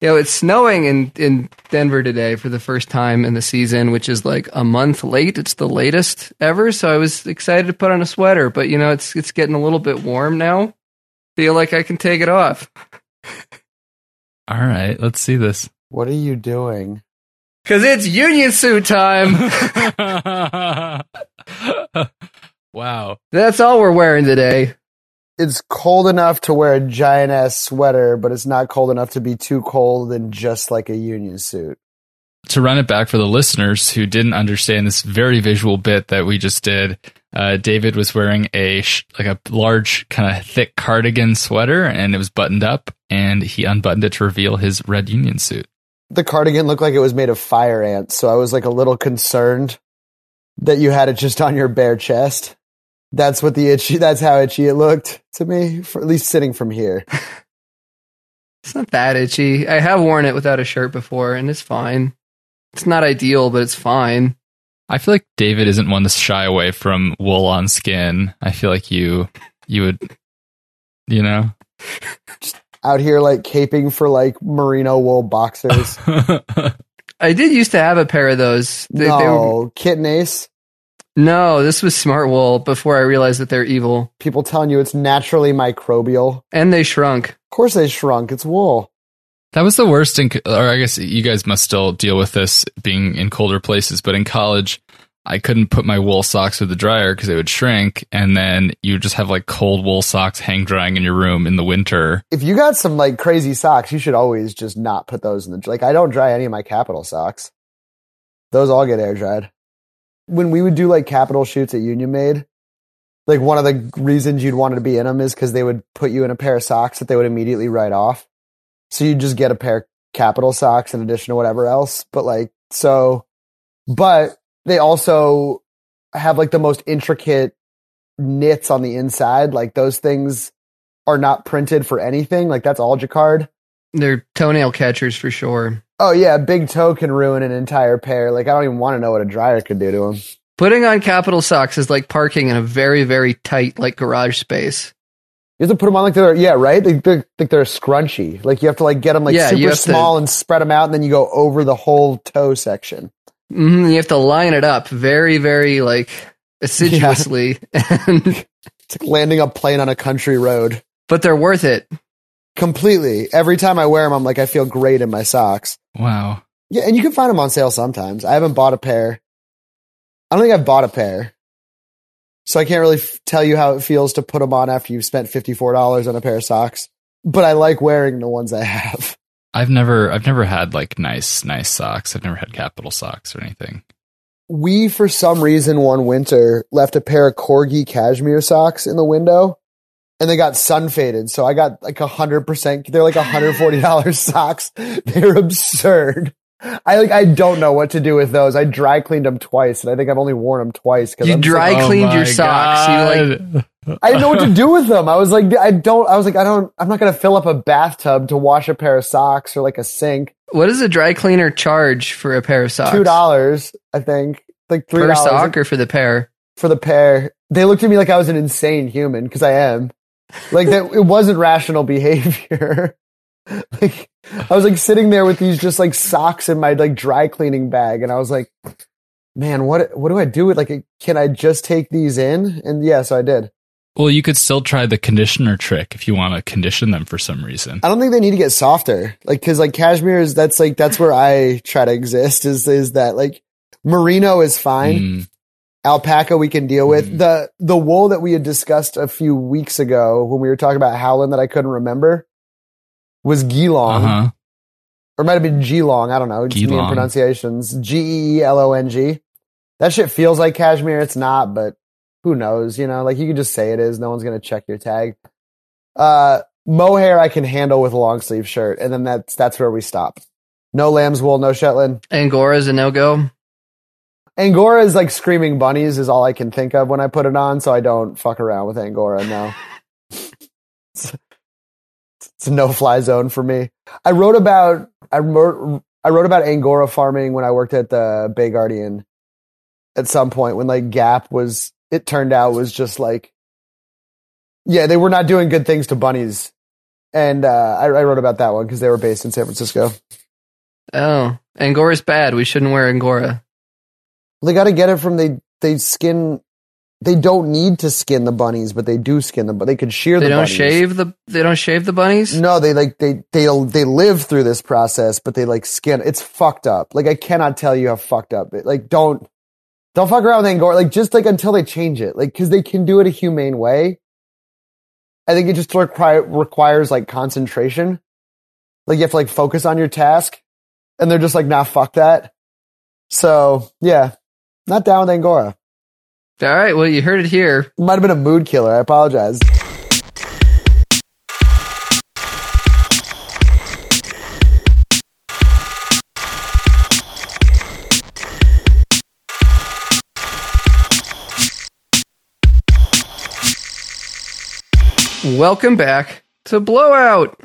You know, it's snowing in, in Denver today for the first time in the season, which is like a month late. It's the latest ever. So I was excited to put on a sweater, but you know, it's it's getting a little bit warm now. Feel like I can take it off. All right, let's see this. What are you doing? Cause it's union suit time. wow. That's all we're wearing today. It's cold enough to wear a giant ass sweater, but it's not cold enough to be too cold and just like a union suit. To run it back for the listeners who didn't understand this very visual bit that we just did, uh, David was wearing a sh- like a large kind of thick cardigan sweater, and it was buttoned up, and he unbuttoned it to reveal his red union suit. The cardigan looked like it was made of fire ants, so I was like a little concerned that you had it just on your bare chest. That's what the itchy. That's how itchy it looked to me, for at least sitting from here. It's not that itchy. I have worn it without a shirt before, and it's fine. It's not ideal, but it's fine. I feel like David isn't one to shy away from wool on skin. I feel like you you would you know just Out here, like caping for like merino wool boxers. I did used to have a pair of those. They, no, they were, kitten ace. No, this was smart wool before I realized that they're evil. People telling you it's naturally microbial. And they shrunk. Of course, they shrunk. It's wool. That was the worst in, or I guess you guys must still deal with this being in colder places, but in college, I couldn't put my wool socks with the dryer because they would shrink. And then you just have like cold wool socks hang drying in your room in the winter. If you got some like crazy socks, you should always just not put those in the like. I don't dry any of my Kapital socks. Those all get air dried. When we would do like Kapital shoots at Union Made, like one of the reasons you'd want to be in them is because they would put you in a pair of socks that they would immediately write off. So you just get a pair of Kapital socks in addition to whatever else. But like, so, but they also have like the most intricate knits on the inside. Like those things are not printed for anything. Like that's all jacquard. They're toenail catchers for sure. Oh yeah, big toe can ruin an entire pair. Like I don't even want to know what a dryer could do to them. Putting on Kapital socks is like parking in a very, very tight, like garage space. You have to put them on like they're yeah right. Like they're like they're scrunchy. Like you have to like get them like Yeah, super have to- small and spread them out, and then you go over the whole toe section. hmm You have to line it up very, very like assiduously, and, It's like landing a plane on a country road. but they're worth it. Completely. Every time I wear them, I'm like I feel great in my socks. Wow. Yeah, and you can find them on sale sometimes. I haven't bought a pair. I don't think I've bought a pair. So I can't really f- tell you how it feels to put them on after you've spent $54 on a pair of socks. But I like wearing the ones I have. I've never, I've never had like nice, nice socks. I've never had Kapital socks or anything. We, for some reason, one winter left a pair of corgi cashmere socks in the window and they got sun faded. So I got like a hundred percent. They're like $140 socks. They're absurd. I like, I don't know what to do with those. I dry cleaned them twice and I think I've only worn them twice. Cause You I'm dry Oh cleaned my your socks. You like I didn't know what to do with them. I was like, I don't, I was like, I don't, I'm not going to fill up a bathtub to wash a pair of socks or like a sink. what does a dry cleaner charge for a pair of socks? Two dollars, I think, like three per dollars sock or for the pair? for the pair. They looked at me like I was an insane human because I am. Like that, it wasn't rational behavior. like I was like sitting there with these just like socks in my like dry cleaning bag, and I was like, man, what what do I do with like? Can I just take these in? And yeah, so I did. Well, you could still try the conditioner trick if you want to condition them for some reason. I don't think they need to get softer. Like, cause like cashmere is, that's like, that's where I try to exist is, is that like merino is fine. Mm, Alpaca we can deal with. Mm. The, the wool that we had discussed a few weeks ago when we were talking about Howland that I couldn't remember was Geelong uh-huh. or it might have been Geelong. I don't know. It's me and Geelong. pronunciations. G E L O N G. That shit feels like cashmere. It's not, but who knows? You know, like you can just say it is. No one's going to check your tag. Uh, mohair I can handle with a long sleeve shirt. And then that's, that's where we stop. No lamb's wool, no Shetland. Angora's a no go. Angora is like screaming bunnies is all I can think of when I put it on. So I don't fuck around with Angora now. it's, it's a no fly zone for me. I wrote about, I wrote, I wrote about Angora farming when I worked at the Bay Guardian at some point when like Gap was, it turned out was just like, yeah, they were not doing good things to bunnies and uh, I, I wrote about that one because they were based in San Francisco. Oh, Angora's bad. We shouldn't wear Angora. They got to get it from they they skin. They don't need to skin the bunnies, but they do skin them. But they could shear They the don't bunnies. shave the. They don't shave the bunnies. No, they like they they they live through this process, but they like skin. It's fucked up. Like I cannot tell you how fucked up. It, like don't don't fuck around with Angora. Like just like until they change it. Like because they can do it a humane way. I think it just require, requires like concentration. Like you have to like focus on your task, and they're just like, nah, fuck that. So yeah, not down with Angora. All right. Well, you heard it here. Might have been a mood killer. I apologize. Welcome back to Blowout.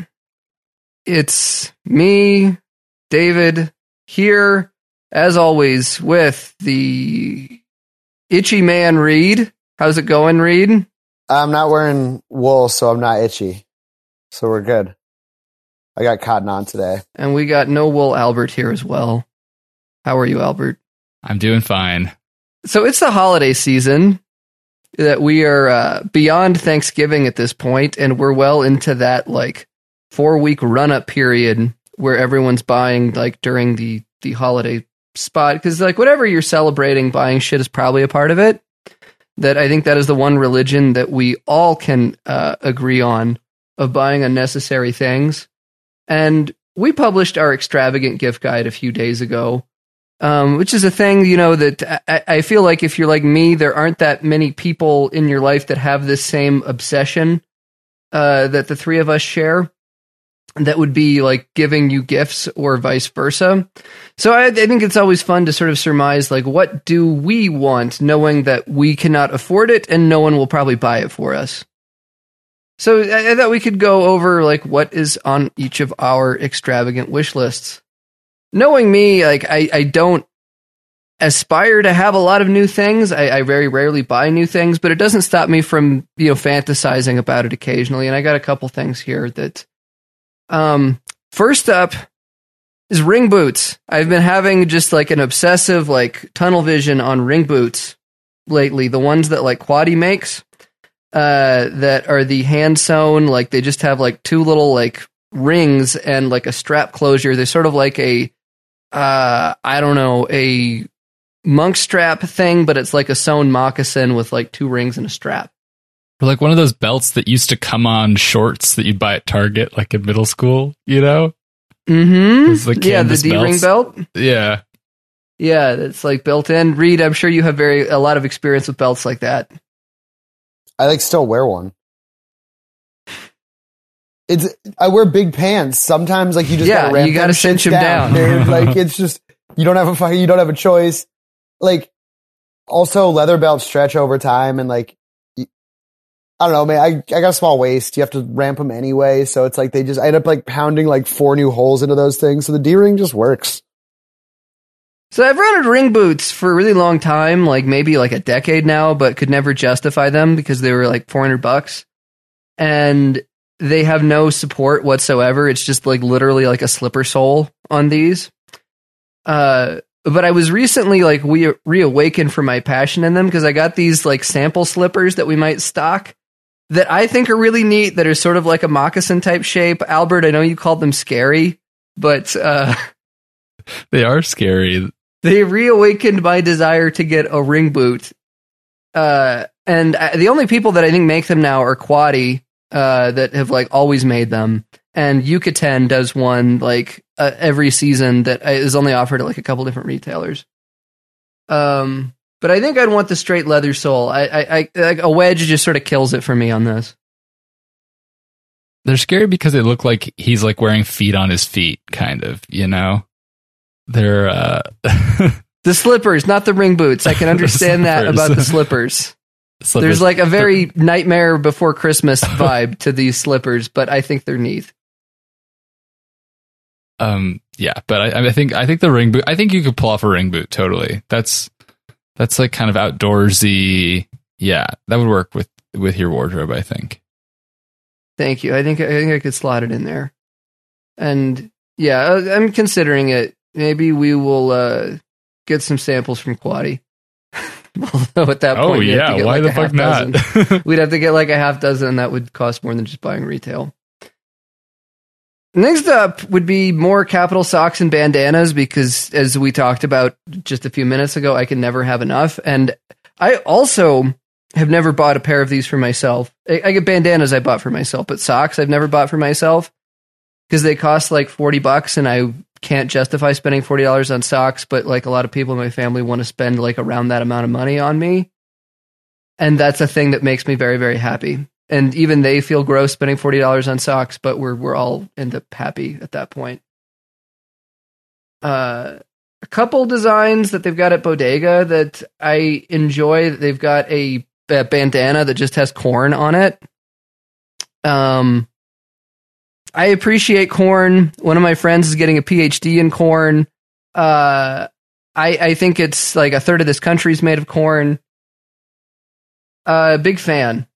It's me, David, here as always with the itchy man Reed. How's it going, Reed? I'm not wearing wool, so I'm not itchy. So we're good. I got cotton on today. And we got no wool Albert here as well. How are you, Albert? I'm doing fine. So it's the holiday season that we are uh, beyond Thanksgiving at this point, and we're well into that like four week run up period where everyone's buying like during the the holiday spot because like whatever you're celebrating, buying shit is probably a part of it. That I think that is the one religion that we all can uh, agree on of buying unnecessary things. And we published our extravagant gift guide a few days ago um, which is a thing you know that I, I feel like if you're like me, there aren't that many people in your life that have this same obsession uh, that the three of us share. That would be like giving you gifts or vice versa. So I, I think it's always fun to sort of surmise like what do we want, knowing that we cannot afford it and no one will probably buy it for us. So I, I thought we could go over like what is on each of our extravagant wish lists knowing me, like I, I don't aspire to have a lot of new things. I, I very rarely buy new things, but it doesn't stop me from you know fantasizing about it occasionally. And I got a couple things here that, um, first up is ring boots. I've been having just like an obsessive like tunnel vision on ring boots lately. The ones that like Quoddy makes, uh, that are the hand sewn. Like they just have like two little like rings and like a strap closure. They're sort of like a uh, I don't know, a monk strap thing, but it's like a sewn moccasin with like two rings and a strap. Or like one of those belts that used to come on shorts that you'd buy at Target, like in middle school, you know? Mm-hmm. It's the yeah, the D ring belt. Yeah. Yeah, it's like built in. Reed, I'm sure you have very a lot of experience with belts like that. I like still wear one. It's I wear big pants. Sometimes like you just Yeah, gotta ramp you gotta them cinch shits 'em down. dude. like it's just you don't have a fucking you don't have a choice. Like also leather belts stretch over time and like y- I don't know, man. I I got a small waist. You have to ramp them anyway, so it's like they just I end up like pounding like four new holes into those things. So the D ring just works. So I've rented ring boots for a really long time, like maybe like a decade now, but could never justify them because they were like 400 bucks. And they have no support whatsoever. It's just like literally like a slipper sole on these. Uh, but I was recently like we reawakened for my passion in them because I got these like sample slippers that we might stock that I think are really neat that are sort of like a moccasin type shape. Albert, I know you called them scary, but uh They are scary. they reawakened my desire to get a ring boot. Uh, and I, the only people that I think make them now are Quoddy, uh, that have like always made them. And Yuketen does one like uh, every season that is only offered at like a couple different retailers. Um, but I think I'd want the straight leather sole. I, I, I like a wedge just sort of kills it for me on this. They're scary because they look like he's like wearing feet on his feet, kind of, you know? They're uh The slippers, not the ring boots. I can understand that about the slippers. slippers. There's like a very nightmare before Christmas vibe to these slippers, but I think they're neat. um yeah, but I I think I think the ring boot I think you could pull off a ring boot totally. That's that's like kind of outdoorsy. Yeah, that would work with with your wardrobe, I think. Thank you. I think I think I could slot it in there. And yeah, uh, I'm considering it. Maybe we will uh, get some samples from Quoddy. Although at that Oh point, to yeah, why like the fuck not? We'd have to get like a half dozen, and that would cost more than just buying retail. Next up would be more Kapital socks and bandanas because, as we talked about just a few minutes ago, I can never have enough. And I also have never bought a pair of these for myself. I, I get bandanas I bought for myself, but socks I've never bought for myself because they cost like 40 bucks and I can't justify spending $40 on socks. But like a lot of people in my family want to spend like around that amount of money on me. And that's a thing that makes me very, very happy. And even they feel gross spending $40 on socks, but we're, we're all end up happy at that point. Uh, a couple designs that they've got at Bodega that I enjoy. They've got a, a bandana that just has corn on it. Um, I appreciate corn. One of my friends is getting a PhD in corn. Uh, I I think it's like a third of this country is made of corn. Uh, big fan.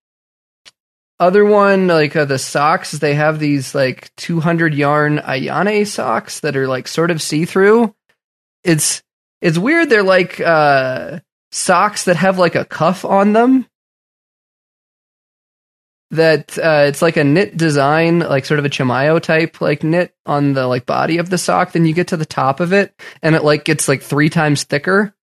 Other one like uh, the socks. They have these like 200 yarn Ayane socks that are like sort of see through. It's it's weird. They're like uh, socks that have like a cuff on them that uh, it's like a knit design, like sort of a Chimayo type like knit on the like body of the sock. Then you get to the top of it, and it like gets like three times thicker.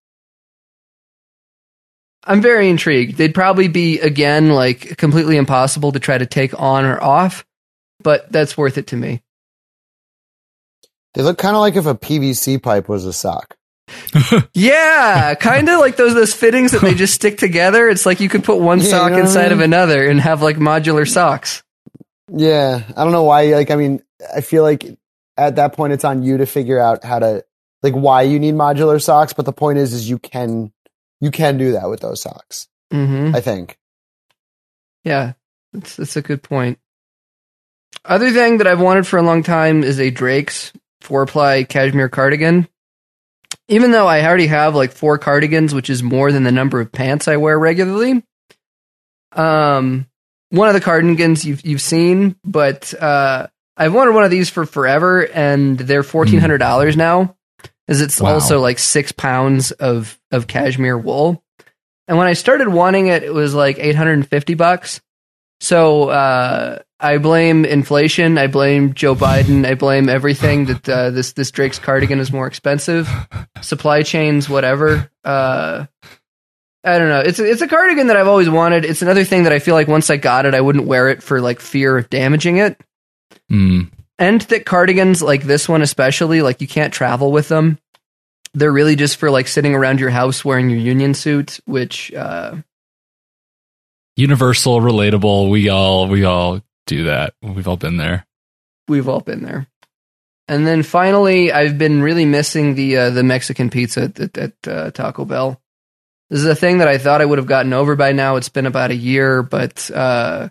I'm very intrigued. They'd probably be again like completely impossible to try to take on or off, but that's worth it to me. They look kind of like if a PVC pipe was a sock. Yeah, kind of like those those fittings that they just stick together. It's like you could put one Yeah, you sock know what I inside of another and have like modular socks. Yeah, I don't know why. Like, I mean, I feel like at that point it's on you to figure out how to like why you need modular socks. But the point is, is you can you can do that with those socks. hmm I think. Yeah, that's that's a good point. Other thing that I've wanted for a long time is a Drake's four ply cashmere cardigan. Even though I already have like four cardigans, which is more than the number of pants I wear regularly. Um, one of the cardigans you've you've seen, but uh, I've wanted one of these for forever, and they're fourteen hundred dollars now, as it's Wow. also like six pounds of of cashmere wool. And when I started wanting it, it was like eight hundred and fifty bucks. So uh, I blame inflation. I blame Joe Biden. I blame everything that uh, this this Drake's cardigan is more expensive. Supply chains, whatever. Uh, I don't know. It's a, it's a cardigan that I've always wanted. It's another thing that I feel like once I got it, I wouldn't wear it for like fear of damaging it. Hmm. And thick cardigans like this one, especially, like you can't travel with them. They're really just for like sitting around your house wearing your union suit, which uh, Universal, relatable. We all we all do that. We've all been there. we've all been there. And then finally, I've been really missing the uh, the Mexican pizza at, at, uh, Taco Bell. This is a thing that I thought I would have gotten over by now. It's been about a year, but uh,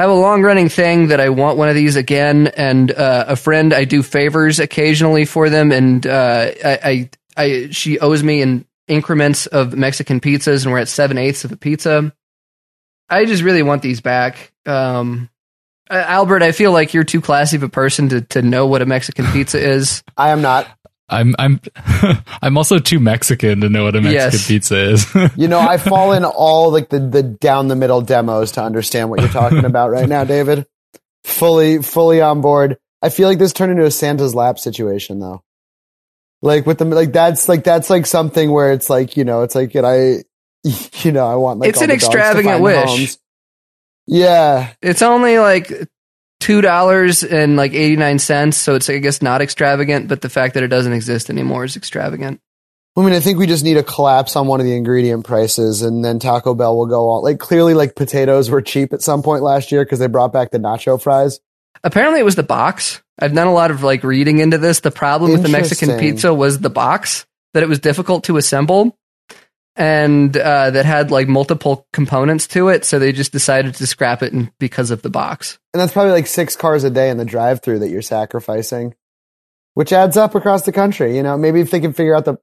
have a long running thing that I want one of these again. And uh, a friend, I do favors occasionally for them, and uh, I, I, I she owes me in increments of Mexican pizzas, and we're at seven eighths of a pizza. I just really want these back. Um, Albert, I feel like you're too classy of a person to, to know what a Mexican pizza is. I am not. I'm I'm I'm also too Mexican to know what a Mexican Yes. pizza is. You know, I fall in all like the the down the middle demos to understand what you're talking about right now, David. Fully, fully on board. I feel like this turned into a Santa's lap situation though. Like with the like that's like that's like something where it's like you know it's like and I you know I want like It's all an the dogs to extravagant find wish. homes. Yeah, It's only like two dollars and like eighty nine cents, so it's I guess not extravagant, but the fact that it doesn't exist anymore is extravagant. I mean, I think we just need a collapse on one of the ingredient prices, and then Taco Bell will go on. Like clearly, like potatoes were cheap at some point last year because they brought back the nacho fries. Apparently, it was the box. I've done a lot of like reading into this. The problem with the Mexican pizza was the box that it was difficult to assemble, and uh, that had like multiple components to it. So they just decided to scrap it because of the box. And that's probably like six cars a day in the drive through that you're sacrificing, which adds up across the country. You know, maybe if they can figure out the,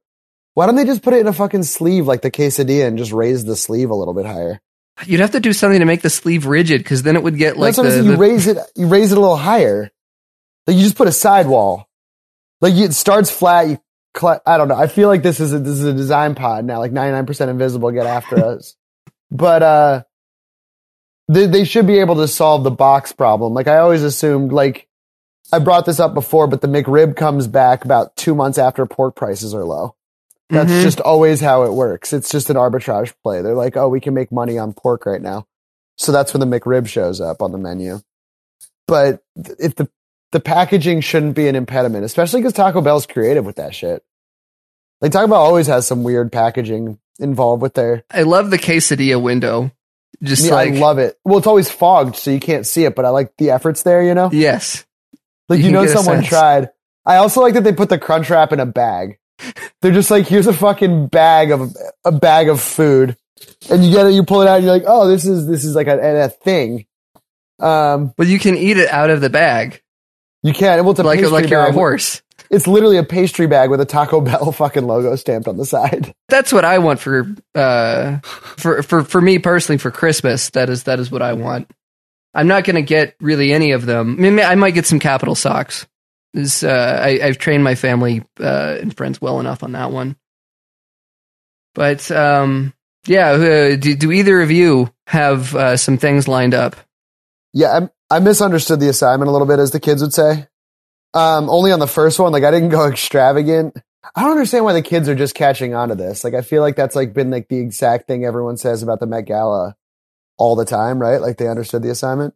why don't they just put it in a fucking sleeve like the quesadilla and just raise the sleeve a little bit higher? You'd have to do something to make the sleeve rigid because then it would get like That's the. You the- raise it. You raise it a little higher. Like you just put a sidewall. Like it starts flat. You, cl- I don't know. I feel like this is a, this is a design pod now. Like 99% invisible get after us. But uh, they they should be able to solve the box problem. Like I always assumed. Like I brought this up before, but the McRib comes back about two months after pork prices are low. That's Mhm. just always how it works. It's just an arbitrage play. They're like, oh, we can make money on pork right now. So that's when the McRib shows up on the menu. But if the, the packaging shouldn't be an impediment, especially because Taco Bell's creative with that shit. Like Taco Bell always has some weird packaging involved with their. I love the quesadilla window. Just Yeah, like I love it. Well, it's always fogged, so you can't see it, but I like the efforts there, you know? yes, Like, You you, know, someone tried. I also like that they put the crunch wrap in a bag. They're just like, here's a fucking bag of a bag of food, and you get it, you pull it out, and you're like, oh, this is this is like a, a thing. Um, but you can eat it out of the bag you can't. Well, it's a like pastry like you're a horse. It's literally a pastry bag with a Taco Bell fucking logo stamped on the side. That's what I want for uh for for for me personally for Christmas. That is that is what I want. I'm not going to get really any of them. I, mean, I might get some Kapital socks. Uh, I, I've trained my family uh, and friends well enough on that one. But um, yeah, uh, do, do either of you have uh, some things lined up? Yeah, I, I misunderstood the assignment a little bit, as the kids would say. Um, only on the first one, like I didn't go extravagant. I don't understand why the kids are just catching on to this. Like I feel like that's like been like the exact thing everyone says about the Met Gala all the time, right? Like they understood the assignment.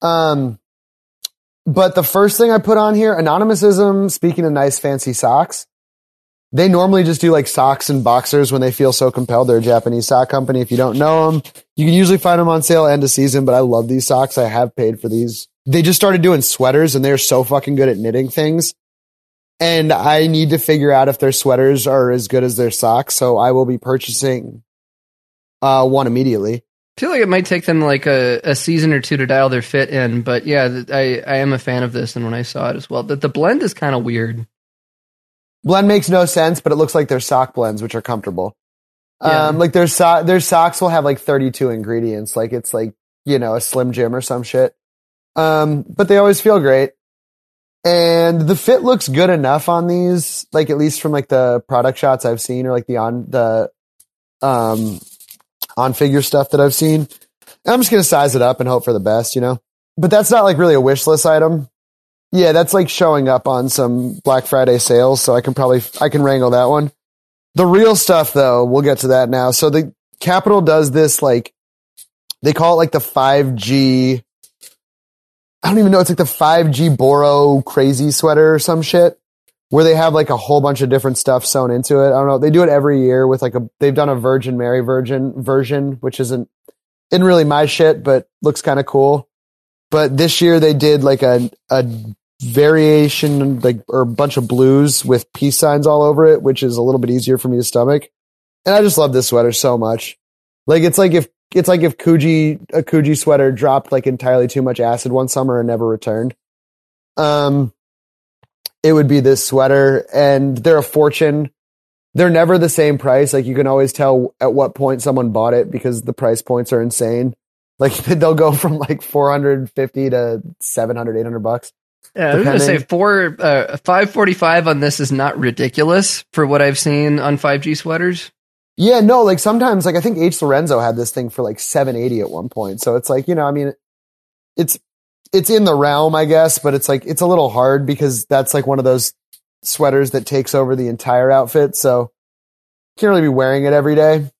Um, but the first thing I put on here, Anonymous Ism. Speaking of nice fancy socks, they normally just do like socks and boxers when they feel so compelled. They're a Japanese sock company. If you don't know them, you can usually find them on sale end of season. But I love these socks. I have paid for these. They just started doing sweaters, and they're so fucking good at knitting things. And I need to figure out if their sweaters are as good as their socks. So I will be purchasing uh, one immediately. I feel like it might take them like a, a season or two to dial their fit in, but yeah, I, I am a fan of this, and when I saw it as well, the, the blend is kind of weird. Blend makes no sense, but it looks like they're sock blends, which are comfortable. Yeah. Um, like their so- their socks will have like 32 ingredients. Like it's like, you know, a Slim Jim or some shit. Um, but they always feel great. And the fit looks good enough on these, like at least from like the product shots I've seen or like the on the, um, on figure stuff that I've seen. And I'm just going to size it up and hope for the best, you know? But that's not like really a wish list item. Yeah, that's like showing up on some Black Friday sales. So I can probably, I can wrangle that one. The real stuff though, we'll get to that now. So the Kapital does this like, they call it like the 5G. I don't even know. It's like the 5G Boro crazy sweater or some shit where they have like a whole bunch of different stuff sewn into it. I don't know. They do it every year with like a, they've done a Virgin Mary Virgin version, which isn't, isn't really my shit, but looks kind of cool. But this year they did like a, a variation, like, or a bunch of blues with peace signs all over it, which is a little bit easier for me to stomach. And I just love this sweater so much. Like, it's like if, it's like if Coogi, a Coogi sweater dropped like entirely too much acid one summer and never returned. Um, it would be this sweater and they're a fortune. They're never the same price. Like you can always tell at what point someone bought it because the price points are insane. Like they'll go from like 450 to 700, 800 bucks. Yeah, I was gonna say four uh, five forty five on this is not ridiculous for what I've seen on five G sweaters. Yeah, no, like sometimes, like I think H. Lorenzo had this thing for like 780 at one point. So it's like, you know, I mean, it's, it's in the realm, I guess, but it's like, it's a little hard because that's like one of those sweaters that takes over the entire outfit. So can't really be wearing it every day.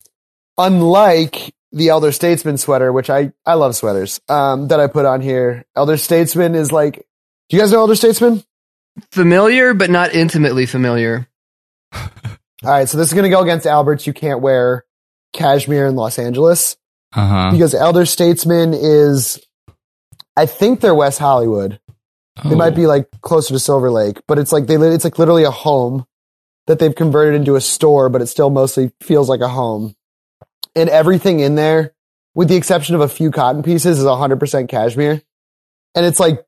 Unlike the Elder Statesman sweater, which I, I love sweaters, um, that I put on here. Elder Statesman is like, do you guys know Elder Statesman? Familiar, but not intimately familiar. All right. So this is going to go against Albert's. You can't wear cashmere in Los Angeles. Uh huh. because Elder Statesman is, I think they're West Hollywood. They might be like closer to Silver Lake, but it's like they it's like literally a home that they've converted into a store, but it still mostly feels like a home. And everything in there, with the exception of a few cotton pieces, is 100% cashmere. And it's like,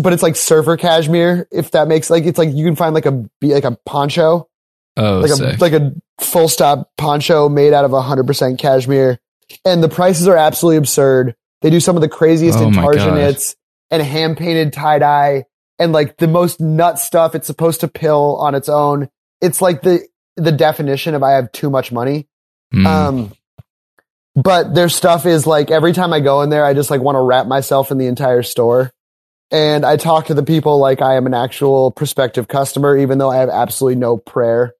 but it's like surfer cashmere, if that makes like, it's like you can find like a, like a poncho Oh, like sick. a like a full stop poncho made out of 100% cashmere and the prices are absolutely absurd. They do some of the craziest Oh intarsianates and hand painted tie dye and like the most nut stuff. It's supposed to pill on its own. It's like the the definition of I have too much money. Mm. Um, but their stuff is like every time I go in there, I just like want to wrap myself in the entire store. And I talk to the people like I am an actual prospective customer, even though I have absolutely no prayer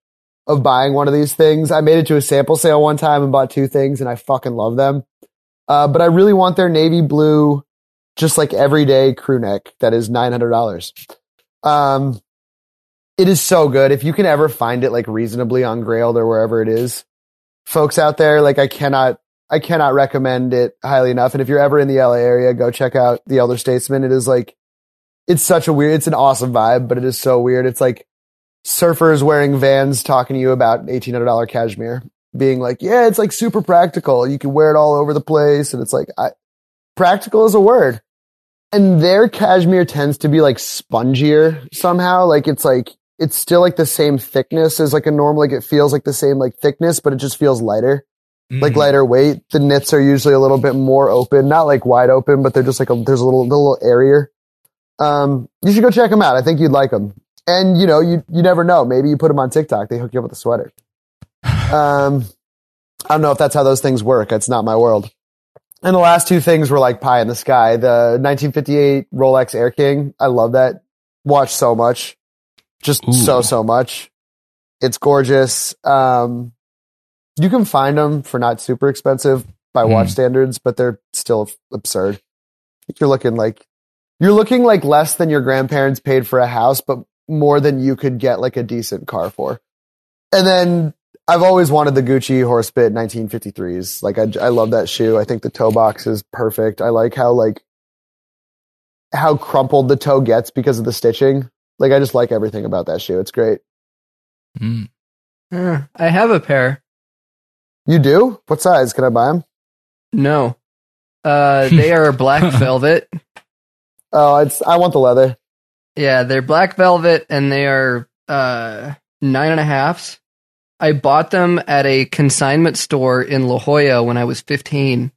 of buying one of these things. I made it to a sample sale one time and bought two things and I fucking love them. Uh, but I really want their navy blue, just like everyday crew neck that is $900. Um, it is so good. If you can ever find it like reasonably on Grailed or wherever it is, folks out there, like I cannot, I cannot recommend it highly enough. And if you're ever in the LA area, go check out the Elder Statesman. It is like, it's such a weird, it's an awesome vibe, but it is so weird. It's like surfers wearing vans talking to you about $1,800 cashmere being like, yeah, it's like super practical. You can wear it all over the place. And it's like, I, practical is a word. And their cashmere tends to be like spongier somehow. Like it's like, it's still like the same thickness as like a normal, like it feels like the same like thickness, but it just feels lighter, like Mhm. lighter weight. The knits are usually a little bit more open, not like wide open, but they're just like a, there's a little, little airier. Um, you should go check them out. I think you'd like them. And you know, you, you never know. Maybe you put them on TikTok. They hook you up with a sweater. Um, I don't know if that's how those things work. It's not my world. And the last two things were like pie in the sky. The 1958 Rolex Air King. I love that watch so much. Just Ooh. so, so much. It's gorgeous. Um, you can find them for not super expensive by watch Hmm. standards, but they're still absurd. You're looking like, you're looking like less than your grandparents paid for a house, but more than you could get like a decent car for. And then I've always wanted the Gucci Horsebit 1953s. Like I, I love that shoe. I think the toe box is perfect. I like how like how crumpled the toe gets because of the stitching. Like I just like everything about that shoe. It's great. Mm. I have a pair. You do? What size? Can I buy them? No. Uh, they are black velvet. Oh, it's I want the leather. Yeah, they're black velvet and they are uh nine and a halfs. I bought them at a consignment store in La Jolla when I was 15.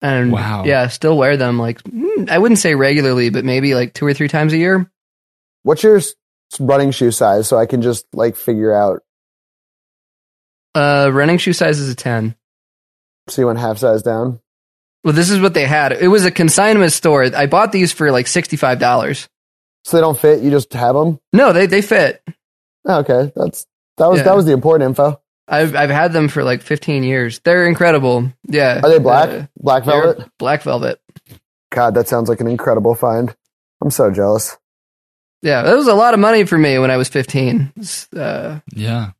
And Wow. yeah, still wear them like mm, I wouldn't say regularly, but maybe like two or three times a year. What's your running shoe size so I can just like figure out Uh running shoe size is a 10. so you went half size down? Well, this is what they had. It was a consignment store. I bought these for like $65. So they don't fit, you just have them? No, they they fit. Oh, okay. That's that was Yeah. that was the important info. I've I've had them for like 15 years. They're incredible. Yeah. Are they black? Uh, Black velvet? Black velvet. God, that sounds like an incredible find. I'm so jealous. Yeah, that was a lot of money for me when I was 15. Uh, Yeah.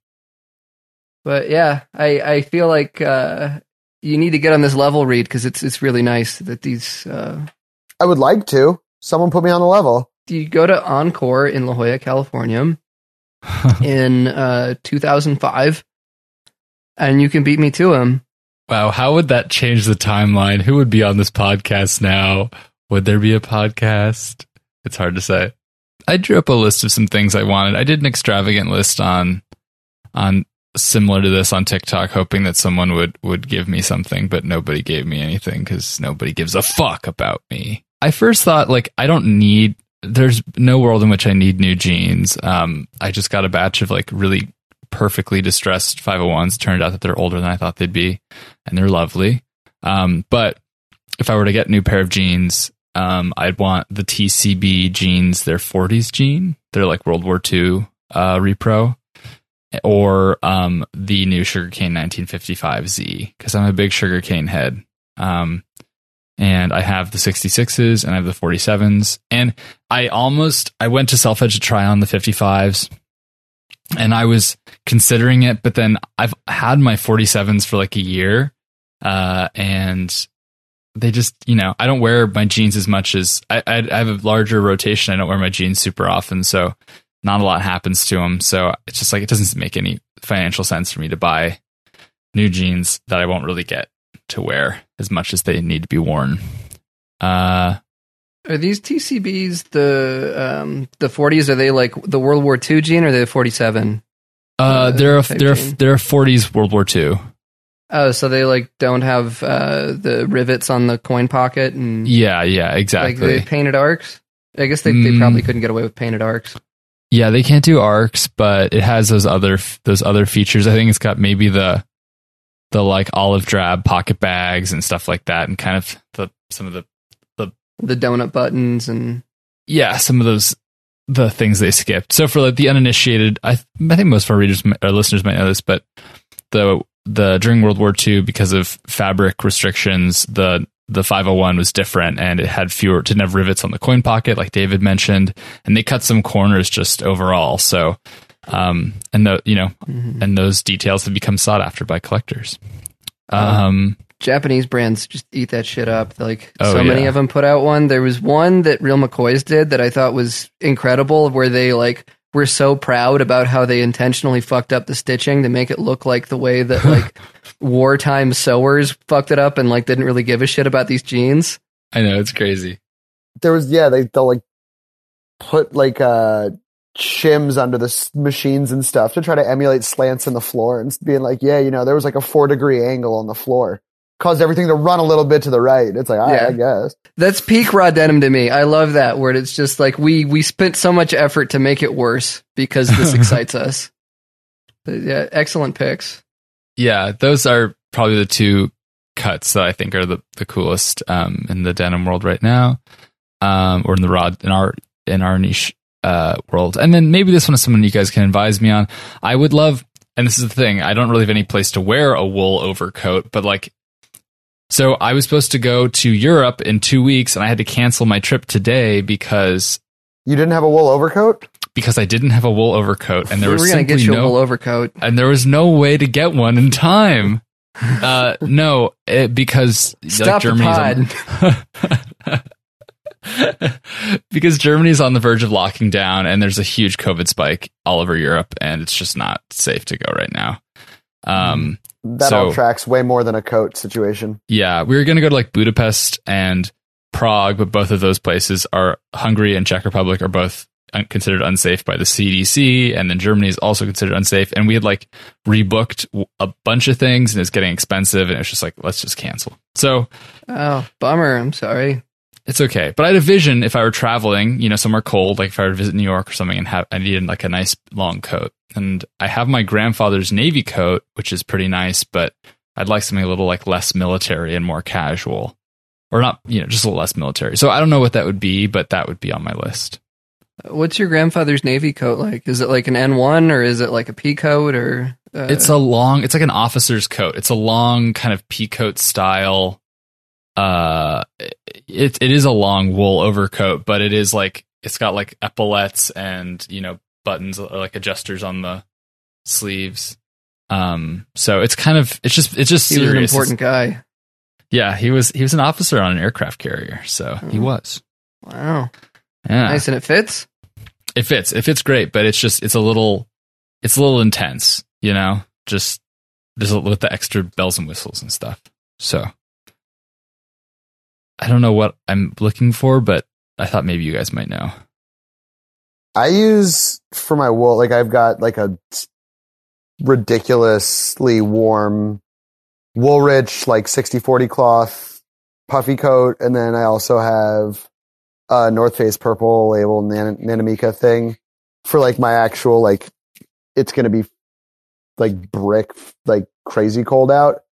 But yeah, I, I feel like uh, you need to get on this level Reed because it's it's really nice that these. Uh, I would like to. Someone put me on the level. Do you go to Encore in La Jolla, California, in uh, 2005, and you can beat me to him. wow. How would that change the timeline? Who would be on this podcast now? Would there be a podcast? It's hard to say. I drew up a list of some things I wanted. I did an extravagant list on on similar to this on TikTok, hoping that someone would would give me something, but nobody gave me anything because nobody gives a fuck about me. I first thought like I don't need. There's no world in which I need new jeans. Um, I just got a batch of like really perfectly distressed 501s. Turned out that they're older than I thought they'd be, and they're lovely. Um, but if I were to get a new pair of jeans, um, I'd want the TCB jeans, their 40s jean. They're like World War II uh, repro, or um, the new Sugarcane 1955Z because I'm a big Sugarcane head. Um, and I have the 66s and I have the 47s. And I almost I went to Self Edge to try on the 55s, and I was considering it, but then I've had my 47s for like a year, uh, and they just you know I don't wear my jeans as much as I, I, I have a larger rotation. I don't wear my jeans super often, so not a lot happens to them. So it's just like it doesn't make any financial sense for me to buy new jeans that I won't really get to wear as much as they need to be worn. Uh, Are these TCBs the um, the 40s? Are they like the World War II jean or are they the 47? uh, Uh, they're a, they're a, they're 40s World War II. Oh, so they like don't have uh, the rivets on the coin pocket and Yeah, yeah, like exactly. the painted arcs. I guess they, they Mm. probably couldn't get away with painted arcs. Yeah, they can't do arcs, but it has those other those other features. I think it's got maybe the the like olive drab pocket bags and stuff like that, and kind of the some of the The the donut buttons and yeah some of those the things they skipped. So for like the uninitiated, I I think most of our readers or listeners might know this, but the the during World War II because of fabric restrictions, the the 501 was different and it had fewer didn't have rivets on the coin pocket like David mentioned, and they cut some corners just overall. So um and the you know Mhm. and those details have become sought after by collectors. Um Japanese brands just eat that shit up. Like Oh, so many yeah. of them put out one. There was one that Real McCoys did that I thought was incredible, where they like were so proud about how they intentionally fucked up the stitching to make it look like the way that like wartime sewers fucked it up and like didn't really give a shit about these jeans. I know it's crazy. There was yeah, they they'll like put like uh shims under the s- machines and stuff to try to emulate slants in the floor and being like, yeah, you know, there was like a four degree angle on the floor, caused everything to run a little bit to the right. It's like, Yeah. I guess. That's peak raw denim to me. I love that word. it's just like we we spent so much effort to make it worse because this excites us. But yeah, excellent picks. Yeah, those are probably the two cuts that I think are the, the coolest um, in the denim world right now, um, or in the rod in our in our niche uh, world. And then maybe this one is someone you guys can advise me on. I would love, and this is the thing, I don't really have any place to wear a wool overcoat, but like. So I was supposed to go to Europe in two weeks, and I had to cancel my trip today because You didn't have a wool overcoat? Because I didn't have a wool overcoat, and there we was were gonna get simply you a no wool overcoat. and there was no way to get one in time. Uh, no, it, because Stop the on, because Germany's on the verge of locking down, and there's a huge COVID spike all over Europe, and it's just not safe to go right now. Um, That So- all tracks way more than a coat situation. yeah, we were going to go to like Budapest and Prague, but both of those places are Hungary and Czech Republic are both un- considered unsafe by the CDC, and then Germany is also considered unsafe. And we had like rebooked a bunch of things, and it's getting expensive, and it's just like let's just cancel. So Oh, bummer. I'm sorry. it's okay. But I had a vision if I were traveling, you know, somewhere cold, like if I were to visit New York or something, and have I needed like a nice long coat. And I have my grandfather's navy coat, which is pretty nice, but I'd like something a little like less military and more casual, or not, you know, just a little less military. So I don't know what that would be, but that would be on my list. What's your grandfather's navy coat like? Is it like an N1 or is it like a pea coat or? Uh, It's a long, it's like an officer's coat. It's a long kind of pea coat style. Uh, it it is a long wool overcoat, but it is like it's got like epaulets and you know buttons or like adjusters on the sleeves. Um, so it's kind of it's just it's just he was an serious. important guy. yeah, he was he was an officer on an aircraft carrier, so he Oh. was. Wow, Yeah, nice, and it fits. it fits. It fits great, but it's just it's a little it's a little intense, you know. Just just with the extra bells and whistles and stuff. So I don't know what I'm looking for, but I thought maybe you guys might know. I use for my wool, like I've got like a ridiculously warm Woolrich like 60 40 cloth puffy coat. And then I also have a North Face purple label Nan- Nanamica thing for like my actual, like, it's to be like brick, like crazy cold out.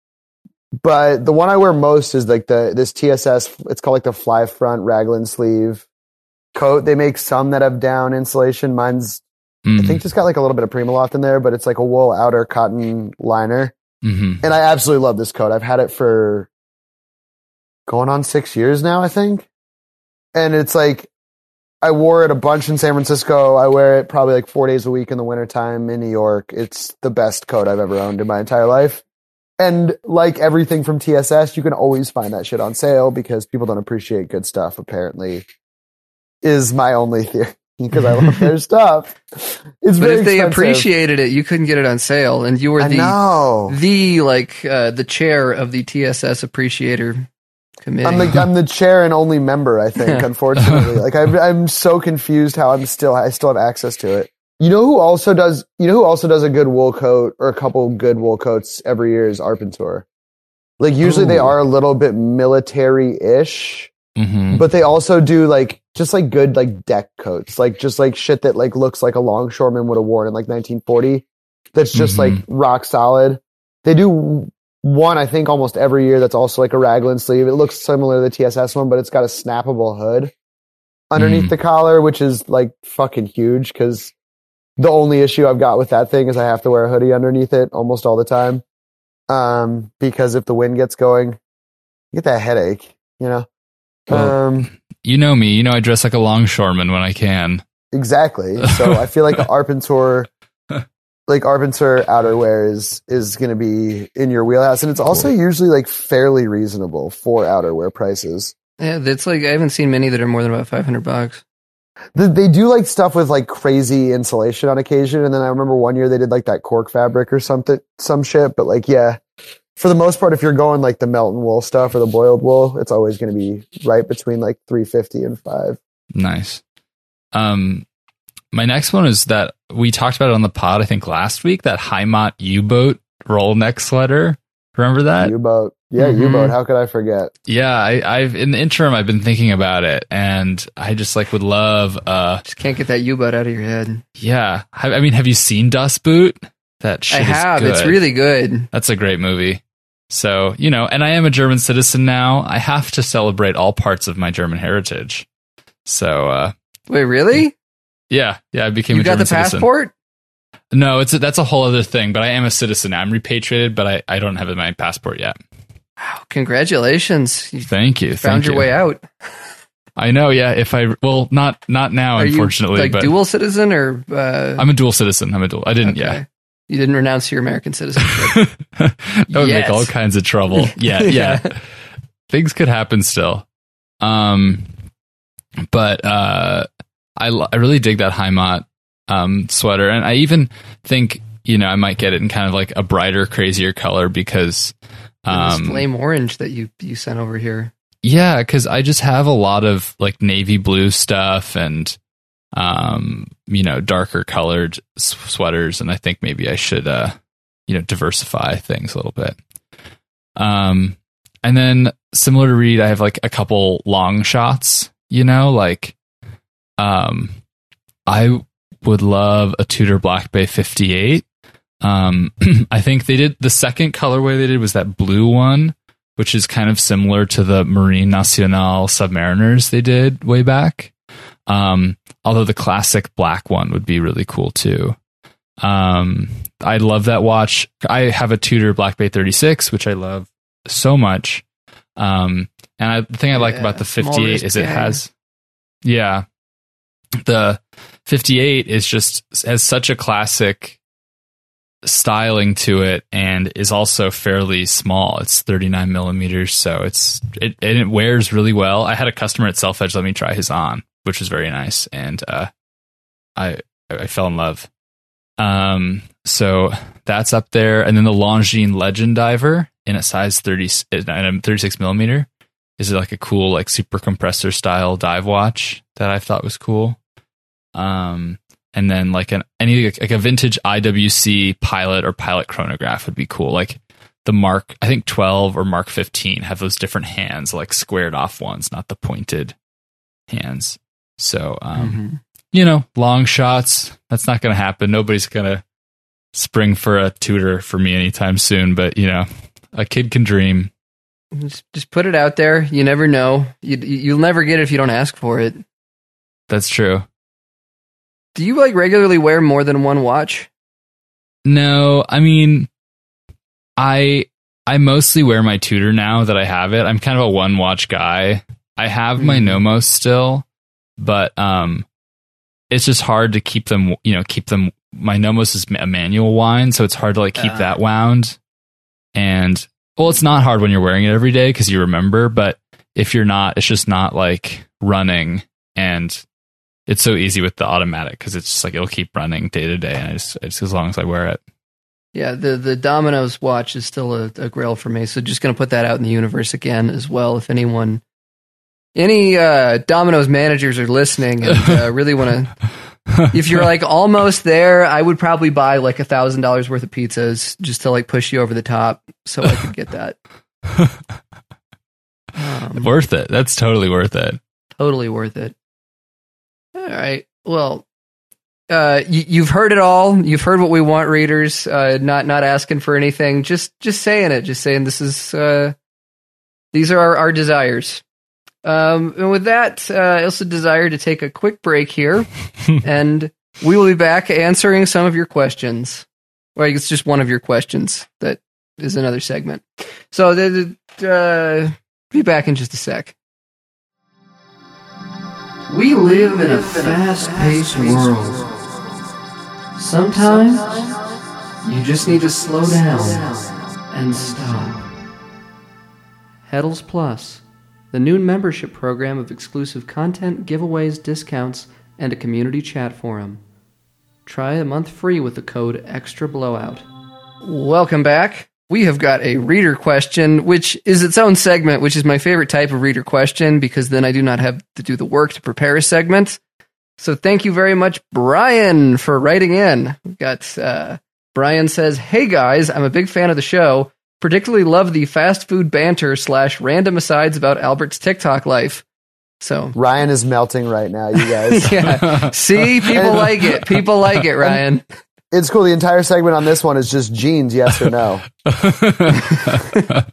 But the one I wear most is like the, this TSS, it's called like the fly front raglan sleeve coat. They make some that have down insulation. Mine's Mm, I think just got like a little bit of Primaloft in there, but it's like a wool outer cotton liner. hmm And I absolutely love this coat. I've had it for going on six years now, I think. And it's like, I wore it a bunch in San Francisco. I wear it probably like four days a week in the wintertime in New York. It's the best coat I've ever owned in my entire life. And like everything from TSS, you can always find that shit on sale because people don't appreciate good stuff, apparently, is my only theory because I love their stuff. It's But very if they expensive. appreciated it, you couldn't get it on sale, and you were the the like uh, the chair of the TSS appreciator committee. I'm the I'm the chair and only member. I think, unfortunately, like I'm I'm so confused how I'm still I still have access to it. You know who also does? You know who also does a good wool coat or a couple good wool coats every year is Arpenteur. Like usually they are a little bit military-ish, hmm but they also do like just like good like deck coats, like just like shit that like looks like a longshoreman would have worn in like 1940. That's just like rock solid. They do one, I think, almost every year. That's also like a raglan sleeve. It looks similar to the TSS one, but it's got a snappable hood underneath Mm. the collar, which is like fucking huge because the only issue I've got with that thing is I have to wear a hoodie underneath it almost all the time. Um, because if the wind gets going, you get that headache, you know? Well- um, You know me. You know I dress like a longshoreman when I can. exactly. So I feel like the Arpenteur, like Arpenteur outerwear is, is going to be in your wheelhouse. And it's also usually like fairly reasonable for outerwear prices. Yeah, that's like I haven't seen many that are more than about five hundred bucks. They, they do like stuff with like crazy insulation on occasion, and then I remember one year they did like that cork fabric or something, some shit. But like, yeah, for the most part, if you're going like the Melton wool stuff or the boiled wool, it's always going to be right between like three fifty and five. Nice. Um, my next one is that we talked about it on the pod. I think last week that Heimat U-boat roll neck sweater. Remember that? U boat, yeah, Mhm. U boat. How could I forget? Yeah, I, I've in the interim I've been thinking about it, and I just like would love. Uh, Just can't get that U boat out of your head. yeah. I, I mean, have you seen Das Boot? That shit I is have. It's really good. That's a great movie. So you know, and I am a German citizen now. I have to celebrate all parts of my German heritage. So uh, Wait, really? Yeah, yeah, I became You a got German the citizen. passport? No, it's a, that's a whole other thing. But I am a citizen. I'm repatriated, but I, I don't have my passport yet. Wow, congratulations! You Thank you. found thank your you. way out. I know. Yeah. If I well, not not now, Are unfortunately. you like but dual citizen or? Uh, I'm a dual citizen. I'm a dual. I didn't. okay. You didn't renounce your American citizenship. That would Yes. make all kinds of trouble. Yeah. Yeah. Things could happen still. Um, but uh, I l- I really dig that Heimat um sweater, and I even think you know I might get it in kind of like a brighter, crazier color because um flame orange that you you sent over here. Yeah, because I just have a lot of like navy blue stuff and um, you know, darker colored s- sweaters, and I think maybe I should uh, you know, diversify things a little bit. Um, and then similar to Reed, I have like a couple long shots. You know, like um, I would love a Tudor Black Bay 58. Um, I think they did the second colorway they did was that blue one which is kind of similar to the Marine Nationale Submariners they did way back. Um, although the classic black one would be really cool too. Um, I love that watch. I have a Tudor Black Bay 36, which I love so much. Um, and I, the thing I like Yeah, about the 58 is it has, yeah, the 58 is just has such a classic styling to it and is also fairly small. It's 39 millimeters, so it's it and it wears really well. I had a customer at Self Edge let me try his on, which was very nice, and uh, I I fell in love. Um, so that's up there, and then the Longines Legend Diver in a size 30 in a 36 millimeter is it like a cool like super compressor style dive watch that I thought was cool. Um, and then like an any like a vintage IWC pilot or pilot chronograph would be cool. Like the Mark, I think 12 or Mark 15 have those different hands, like squared off ones, not the pointed hands. So, um, Mhm. you know, long shots. That's not going to happen. Nobody's going to spring for a Tudor for me anytime soon. But you know, a kid can dream. Just, just put it out there. You never know. You, you'll never get it if you don't ask for it. That's true. Do you like regularly wear more than one watch? No, I mean, I I mostly wear my Tudor now that I have it. I'm kind of a one watch guy. I have my Mhm. Nomos still, but um, it's just hard to keep them. You know, keep them. My Nomos is a manual wind, so it's hard to like keep Ah. that wound. And well, it's not hard when you're wearing it every day because you remember. But if you're not, it's just not like running and. It's so easy with the automatic because it's just like it'll keep running day to day, and I just, it's as long as I wear it. Yeah, the the Domino's watch is still a, a grail for me. So just gonna put that out in the universe again as well. If anyone, any uh, Domino's managers are listening and uh, really want to if you're like almost there, I would probably buy like a thousand dollars worth of pizzas just to like push you over the top, so I could get that. Um, worth it. That's totally worth it. totally worth it. All right. Well, uh, you, you've heard it all. You've heard what we want, readers. Uh, not not asking for anything. Just just saying it. Just saying this is. Uh, these are our, our desires. Um, and with that, uh, I also desire to take a quick break here, and we will be back answering some of your questions. Well, it's just one of your questions. That is another segment. So, the, the, uh, be back in just a sec. We live in a fast paced world. Sometimes you just need to slow down and stop. Heddles Plus, the new membership program of exclusive content, giveaways, discounts, and a community chat forum. Try a month free with the code Extra Blowout. Welcome back. We have got a reader question, which is its own segment, which is my favorite type of reader question because then I do not have to do the work to prepare a segment. So thank you very much, Brian, for writing in. We've got uh, Brian says, "Hey guys, I'm a big fan of the show. Particularly love the fast food banter slash random asides about Albert's TikTok life." So Ryan is melting right now, you guys. yeah, see, people like it. People like it, Ryan. it's cool. The entire segment on this one is just jeans, yes or no.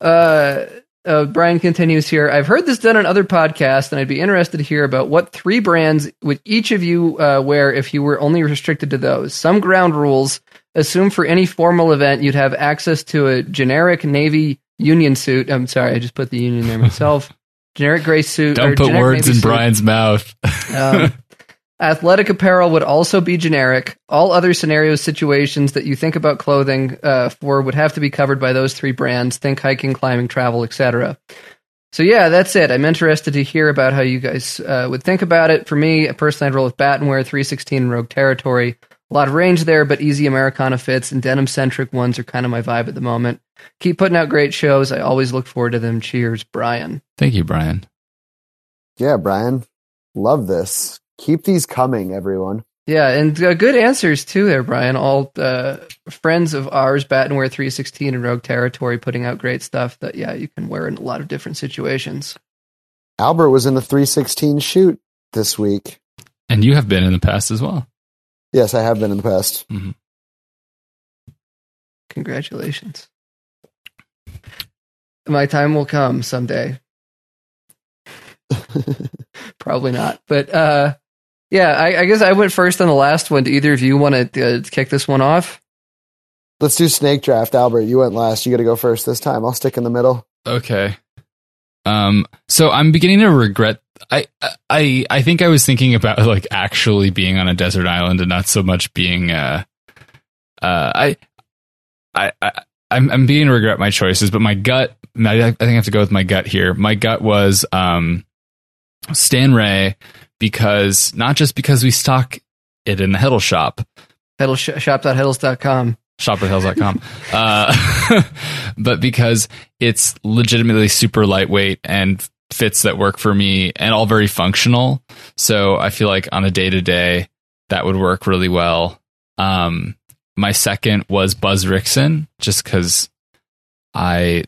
Uh, uh, Brian continues here. I've heard this done on other podcasts, and I'd be interested to hear about what three brands would each of you uh, wear if you were only restricted to those. Some ground rules assume for any formal event you'd have access to a generic navy union suit. I'm sorry, I just put the union there myself. generic gray suit. or Don't put words navy in suit. Brian's mouth. Um, athletic apparel would also be generic. All other scenarios, situations that you think about clothing uh, for would have to be covered by those three brands. Think hiking, climbing, travel, etc. So yeah, that's it. I'm interested to hear about how you guys uh, would think about it. For me, personally, I'd roll with Battenwear, 316, and Rogue Territory. A lot of range there, but easy Americana fits and denim centric ones are kind of my vibe at the moment. Keep putting out great shows. I always look forward to them. Cheers, Brian. Thank you, Brian. Yeah, Brian. Love this. Keep these coming, everyone. Yeah, and uh, good answers too there, Brian. All uh, friends of ours, Battenwear 316 and Rogue Territory, putting out great stuff that, yeah, you can wear in a lot of different situations. Albert was in the 316 shoot this week. And you have been in the past as well. Yes, I have been in the past. Congratulations. My time will come someday. Probably not. But uh, yeah, I, I guess I went first on the last one. Do either of you want to uh, kick this one off? Let's do snake draft, Albert. You went last. You got to go first this time. I'll stick in the middle. Okay. Um, so I'm beginning to regret. I, I, I think I was thinking about like actually being on a desert island and not so much being, uh, uh, I, I, I I'm, I'm beginning to regret my choices, but my gut, I, think I have to go with my gut here. My gut was, um, Stan Ray because not just because we stock it in the Heddle shop, Heddle, sh- shop.heddles.com. shop.hills.com. uh, but because it's legitimately super lightweight and fits that work for me and all very functional. So I feel like on a day to day, that would work really well. Um, my second was Buzz Rickson, just because I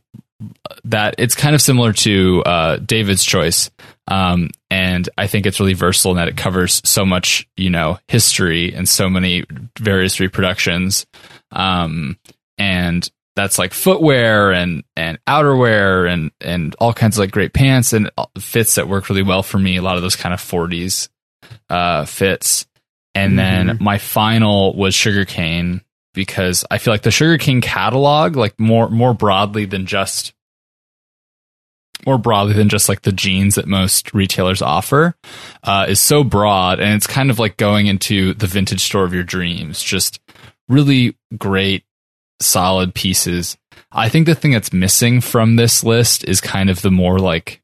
that it's kind of similar to uh, David's choice, um, and I think it's really versatile in that it covers so much, you know, history and so many various reproductions, um, and that's like footwear and and outerwear and and all kinds of like great pants and fits that work really well for me. A lot of those kind of 40s uh, fits. And then my final was sugarcane because I feel like the sugarcane catalog, like more more broadly than just more broadly than just like the jeans that most retailers offer, uh, is so broad and it's kind of like going into the vintage store of your dreams. Just really great, solid pieces. I think the thing that's missing from this list is kind of the more like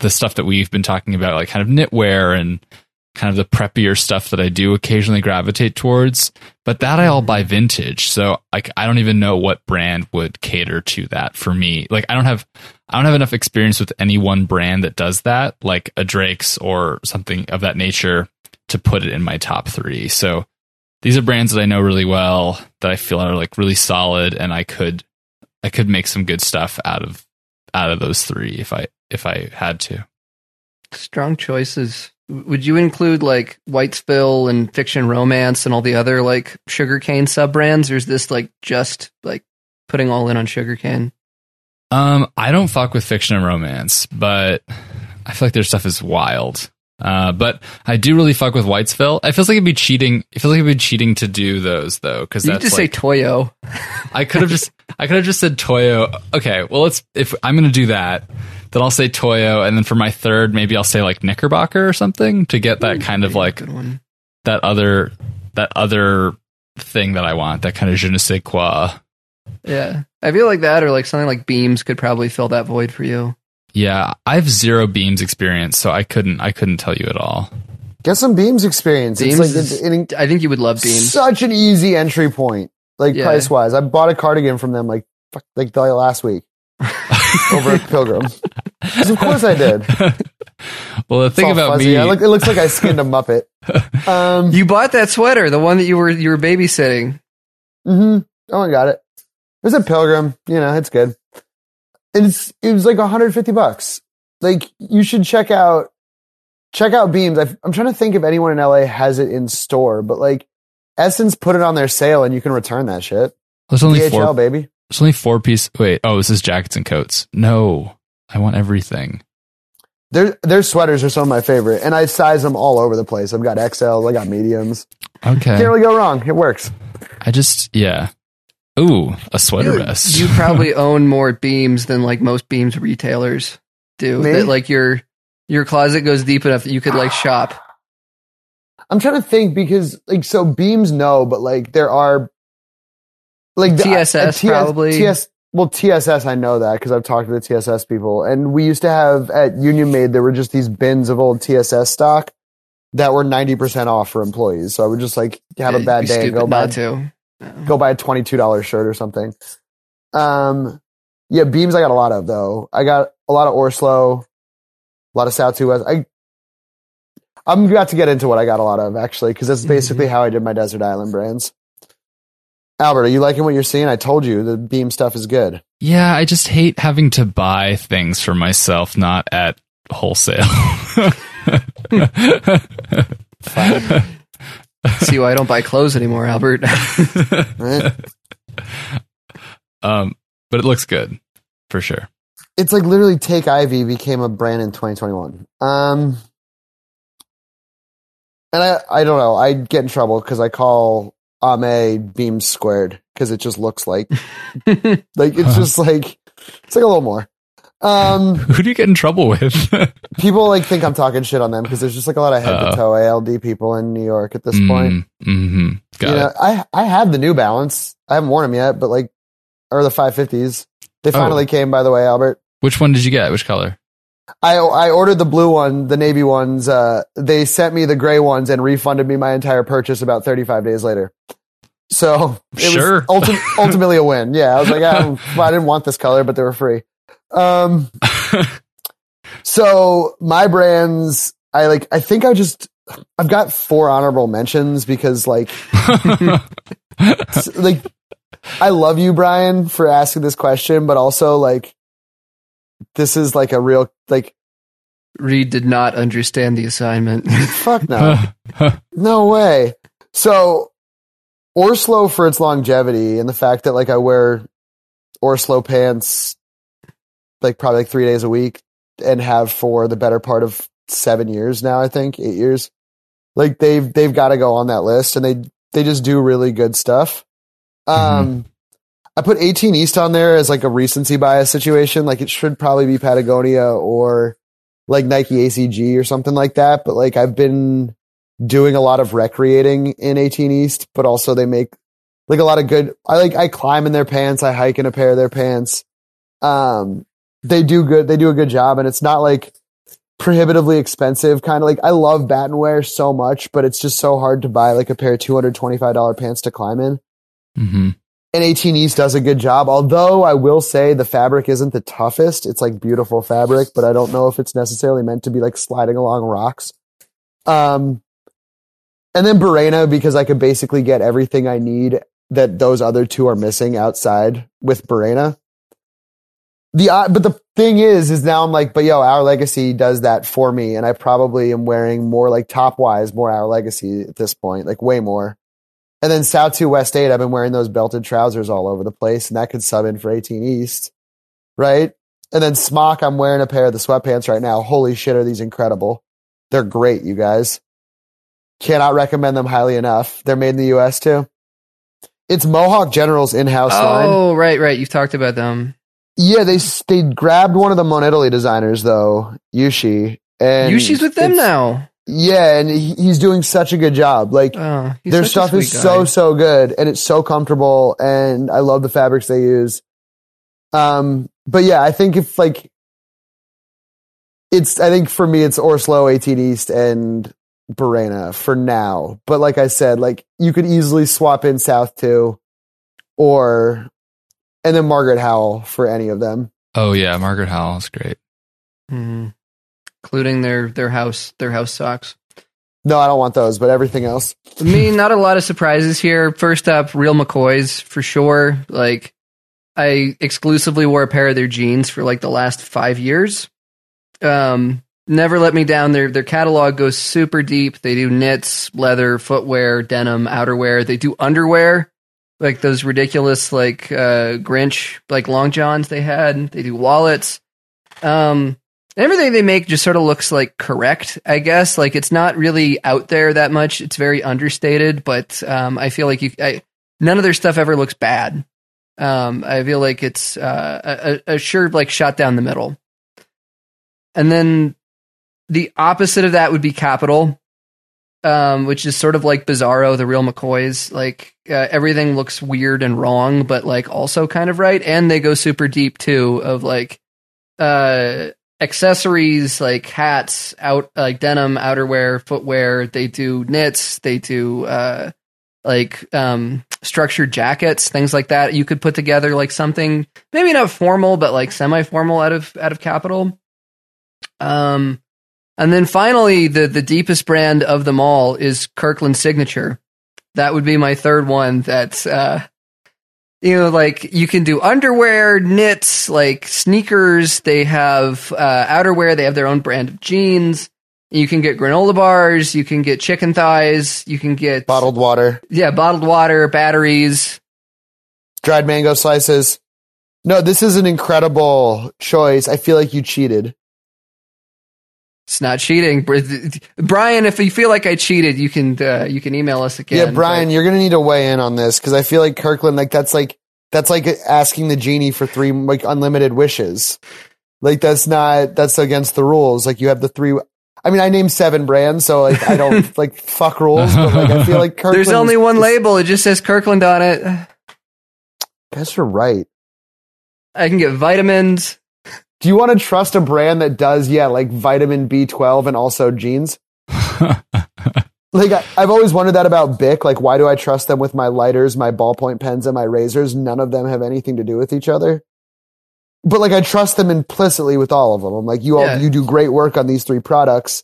the stuff that we've been talking about, like kind of knitwear and kind of the preppier stuff that I do occasionally gravitate towards. But that I all mm-hmm. buy vintage. So like I don't even know what brand would cater to that for me. Like I don't have I don't have enough experience with any one brand that does that, like a Drake's or something of that nature to put it in my top 3. So these are brands that I know really well that I feel are like really solid and I could I could make some good stuff out of out of those 3 if I if I had to. Strong choices. Would you include like Whitesville and Fiction Romance and all the other like sugarcane sub brands, or is this like just like putting all in on sugarcane? Um, I don't fuck with fiction and romance, but I feel like their stuff is wild. Uh, but I do really fuck with Whitesville. It feels like it'd be cheating. It feels like it'd be cheating to do those though, because You that's just like, say Toyo. I could have just I could have just said Toyo. Okay, well let's if I'm gonna do that, then I'll say Toyo, and then for my third, maybe I'll say like Knickerbocker or something to get that kind of like that other that other thing that I want, that kind of je ne sais quoi. Yeah, I feel like that, or like something like Beams could probably fill that void for you. Yeah, I have zero beams experience, so I couldn't I couldn't tell you at all. Get some Beams experience. Beams, it's like is- it, I think you would love Beams. such an easy entry point, like Yeah. price wise. I bought a cardigan from them like fuck, like the last week over at Pilgrim. 'Cause of course I did. Well, the It's thing about fuzzy. me, look, it looks like I skinned a Muppet. Um, You bought that sweater, the one that you were you were babysitting. hmm Oh, I got it. It was a Pilgrim. You know, it's good. It's it was like 150 bucks. Like you should check out check out Beams. i I'm trying to think if anyone in LA has it in store, but like SSENSE put it on their sale and you can return that shit. there's only DHL four. baby. There's only four piece. Wait, oh, this is jackets and coats. No, I want everything. Their their sweaters are some of my favorite, and I size them all over the place. I've got XLs, I got mediums. Okay, Can't really go wrong. It works. I just yeah. Ooh, a sweater vest. You probably own more Beams than like most Beams retailers do. Me? That like your your closet goes deep enough that you could like ah. shop. I'm trying to think because like so beams no, but like there are like the- uh, TSS TS uh, probably. TS well TSS I know that because I've talked to the TSS people and we used to have at Union Made there were just these bins of old TSS stock that were 90% off for employees. So I would just like have a bad day and go buy not to. No. go buy a $22 shirt or something. Um yeah, beams I got a lot of though. I got a lot of Orslow, a lot of South 2 West. I I'm about to get into what I got a lot of actually, because that's basically how I did my desert island brands. Albert, are you liking what you're seeing? I told you the beam stuff is good. yeah, I just hate having to buy things for myself, not at wholesale. See why I don't buy clothes anymore, Albert. Um, but it looks good for sure. it's like literally Take Ivy became a brand in 2021. Um, and I, I don't know. I get in trouble because I call Aimé Beam Squared because it just looks like, like it's just like, it's like a little more. Um, Who do you get in trouble with? people like think I'm talking shit on them because there's just like a lot of head to toe ALD people in New York at this point. Mm-hmm. Got you know. I I have the New Balance. I haven't worn them yet, but like, or the 550s. They Oh. finally came, by the way, Albert. Which one did you get? Which color? I I ordered the blue one, the navy ones. Uh, they sent me the gray ones and refunded me my entire purchase about 35 days later. So it Sure. was ulti- ultimately a win. Yeah, I was like, I, I didn't want this color, but they were free. Um, so my brands, I like. I think I just I've got four honorable mentions because like like I love you, Brian, for asking this question, but also like this is like a real like Reed did not understand the assignment. fuck no. No way. So, Orslow for its longevity and the fact that like I wear Orslow pants like probably like three days a week and have for the better part of seven years now, I think eight years. Like they've they've got to go on that list and they they just do really good stuff. Um I put 18 East on there as like a recency bias situation. Like it should probably be Patagonia or like Nike ACG or something like that. But like I've been doing a lot of recreating in 18 East, but also they make like a lot of good. I like I climb in their pants. I hike in a pair of their pants. Um, they do good. They do a good job, and it's not like prohibitively expensive. Kind of like I love Battenwear so much, but it's just so hard to buy like a pair of two hundred twenty five dollar pants to climb in. hmm And 18 East does a good job. Although I will say the fabric isn't the toughest. It's like beautiful fabric, but I don't know if it's necessarily meant to be like sliding along rocks. Um, and then Burena because I could basically get everything I need that those other two are missing outside with Burena. The uh, but the thing is, is now I'm like, but yo, our legacy does that for me, and I probably am wearing more like top wise, more our legacy at this point, like way more. And then South 2 West 8, I've been wearing those belted trousers all over the place, and that could sub in for 18 East. Right? And then Smock, I'm wearing a pair of the sweatpants right now. Holy shit, are these incredible. They're great, you guys. Cannot recommend them highly enough. They're made in the US too. It's Mohawk General's in-house line. Oh, right, right. You've talked about them. Yeah, they they grabbed one of the Monitaly designers though, Yushi. And Yushi's with them now. Yeah, and he- he's doing such a good job. Like Oh, their stuff is sweet so so good and it's so comfortable and I love the fabrics they use. Um but yeah, I think if like it's I think for me it's Orslow, 18 East and Burena for now. But like I said, like you could easily swap in South too or and then Margaret Howell for any of them. Oh yeah, Margaret Howell is great. Mhm. including their their house their house socks. No, I don't want those, but everything else. I mean, not a lot of surprises here. First up, real McCoys for sure. Like, I exclusively wore a pair of their jeans for like the last five years. Um, never let me down. Their their catalog goes super deep. They do knits, leather, footwear, denim, outerwear. They do underwear, like those ridiculous like uh, Grinch like long johns they had. They do wallets. Um, everything they make just sort of looks like correct, I guess. Like it's not really out there that much. It's very understated, but um, I feel like you, I, none of their stuff ever looks bad. Um, I feel like it's uh, a, a- sure like shot down the middle. And then the opposite of that would be Kapital, um, which is sort of like Bizarro, the real McCoys. Like uh, everything looks weird and wrong, but like also kind of right. And they go super deep too, of like uh accessories like hats out like denim outerwear footwear they do knits they do uh like um structured jackets things like that you could put together like something maybe not formal but like semi formal out of out of Kapital um and then finally the the deepest brand of them all is kirkland signature that would be my third one that's uh you know, like you can do underwear, knits, like sneakers. They have uh, outerwear. They have their own brand of jeans. You can get granola bars. You can get chicken thighs. You can get Bottled water, yeah, bottled water, batteries. dried mango slices. No, this is an incredible choice. I feel like you cheated. It's not cheating, Brian. If you feel like I cheated, you can uh, you can email us again. yeah, Brian, you're gonna need to weigh in on this because I feel like Kirkland, like that's like that's like asking the genie for three like unlimited wishes. Like that's not that's against the rules. Like you have the three. I mean, I named seven brands, so like I don't like fuck rules, but like I feel like Kirkland. There's only one is- label. It just says Kirkland on it. Guess you're right. I can get vitamins. Do you want to trust a brand that does, yeah, like vitamin B12 and also jeans? Like I, I've always wondered that about Bic. Like, why do I trust them with my lighters, my ballpoint pens, and my razors? None of them have anything to do with each other. But like, I trust them implicitly with all of them. I'm like, you all, Yeah. you do great work on these three products.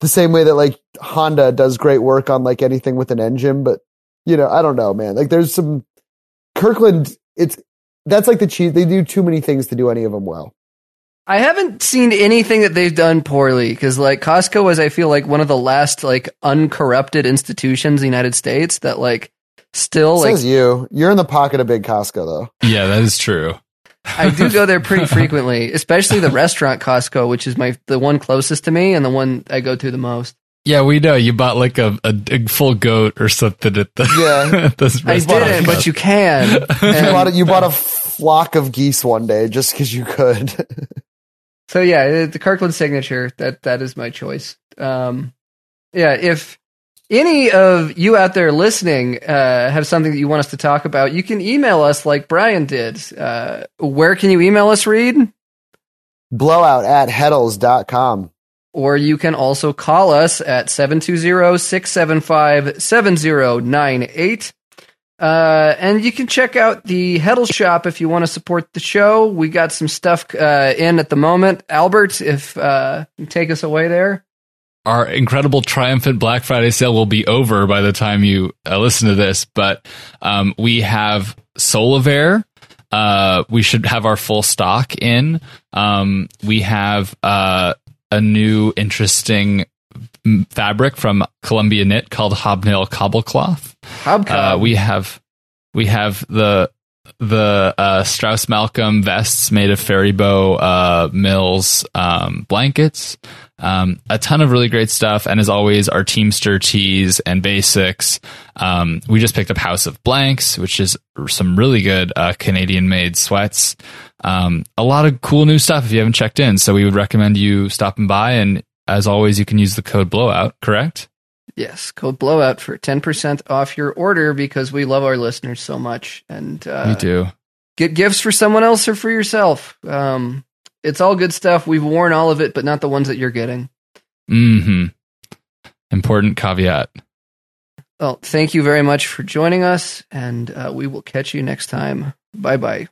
The same way that like Honda does great work on like anything with an engine, but you know, I don't know, man. Like, there's some Kirkland. It's that's like the cheese. They do too many things to do any of them well. I haven't seen anything that they've done poorly because, like, Costco was, I feel like, one of the last like uncorrupted institutions in the United States that like still like Says you. You're in the pocket of Big Costco, though. Yeah, that is true. I do go there pretty frequently, especially the restaurant Costco, which is my the one closest to me and the one I go to the most. Yeah, we know you bought like a, a, a full goat or something at the Yeah. at this I restaurant. didn't, but you can. You And- bought, a, you bought a flock of geese one day just because you could. So yeah, the Kirkland signature that that is my choice. Um, yeah, if any of you out there listening uh, have something that you want us to talk about, you can email us like Brian did. Uh, where can you email us, Reed? Blowout at heddles.com. Or you can also call us at 720-675-7098. Uh, and you can check out the Heddle shop if you want to support the show. We got some stuff uh, in at the moment. Albert, if uh, take us away there. Our incredible triumphant Black Friday sale will be over by the time you uh, listen to this, but um, we have Solovair. Uh, we should have our full stock in. Um, we have uh, a new interesting fabric from Columbia Knit called Hobnail Cobblecloth. Hobcob. Uh, we have we have the the uh, Strauss Malcolm vests made of Faribault uh, Mills um, blankets. Um, a ton of really great stuff, and as always, our Teamster tees and basics. Um, we just picked up House of Blanks, which is some really good uh, Canadian-made sweats. Um, a lot of cool new stuff if you haven't checked in. So we would recommend you stopping by, and as always, you can use the code Blowout. Correct? Yes, code blowout for 10% off your order because we love our listeners so much. And uh, we do. Get gifts for someone else or for yourself. Um, it's all good stuff. We've worn all of it, but not the ones that you're getting. hmm Important caveat. Well, thank you very much for joining us, and uh, we will catch you next time. Bye bye.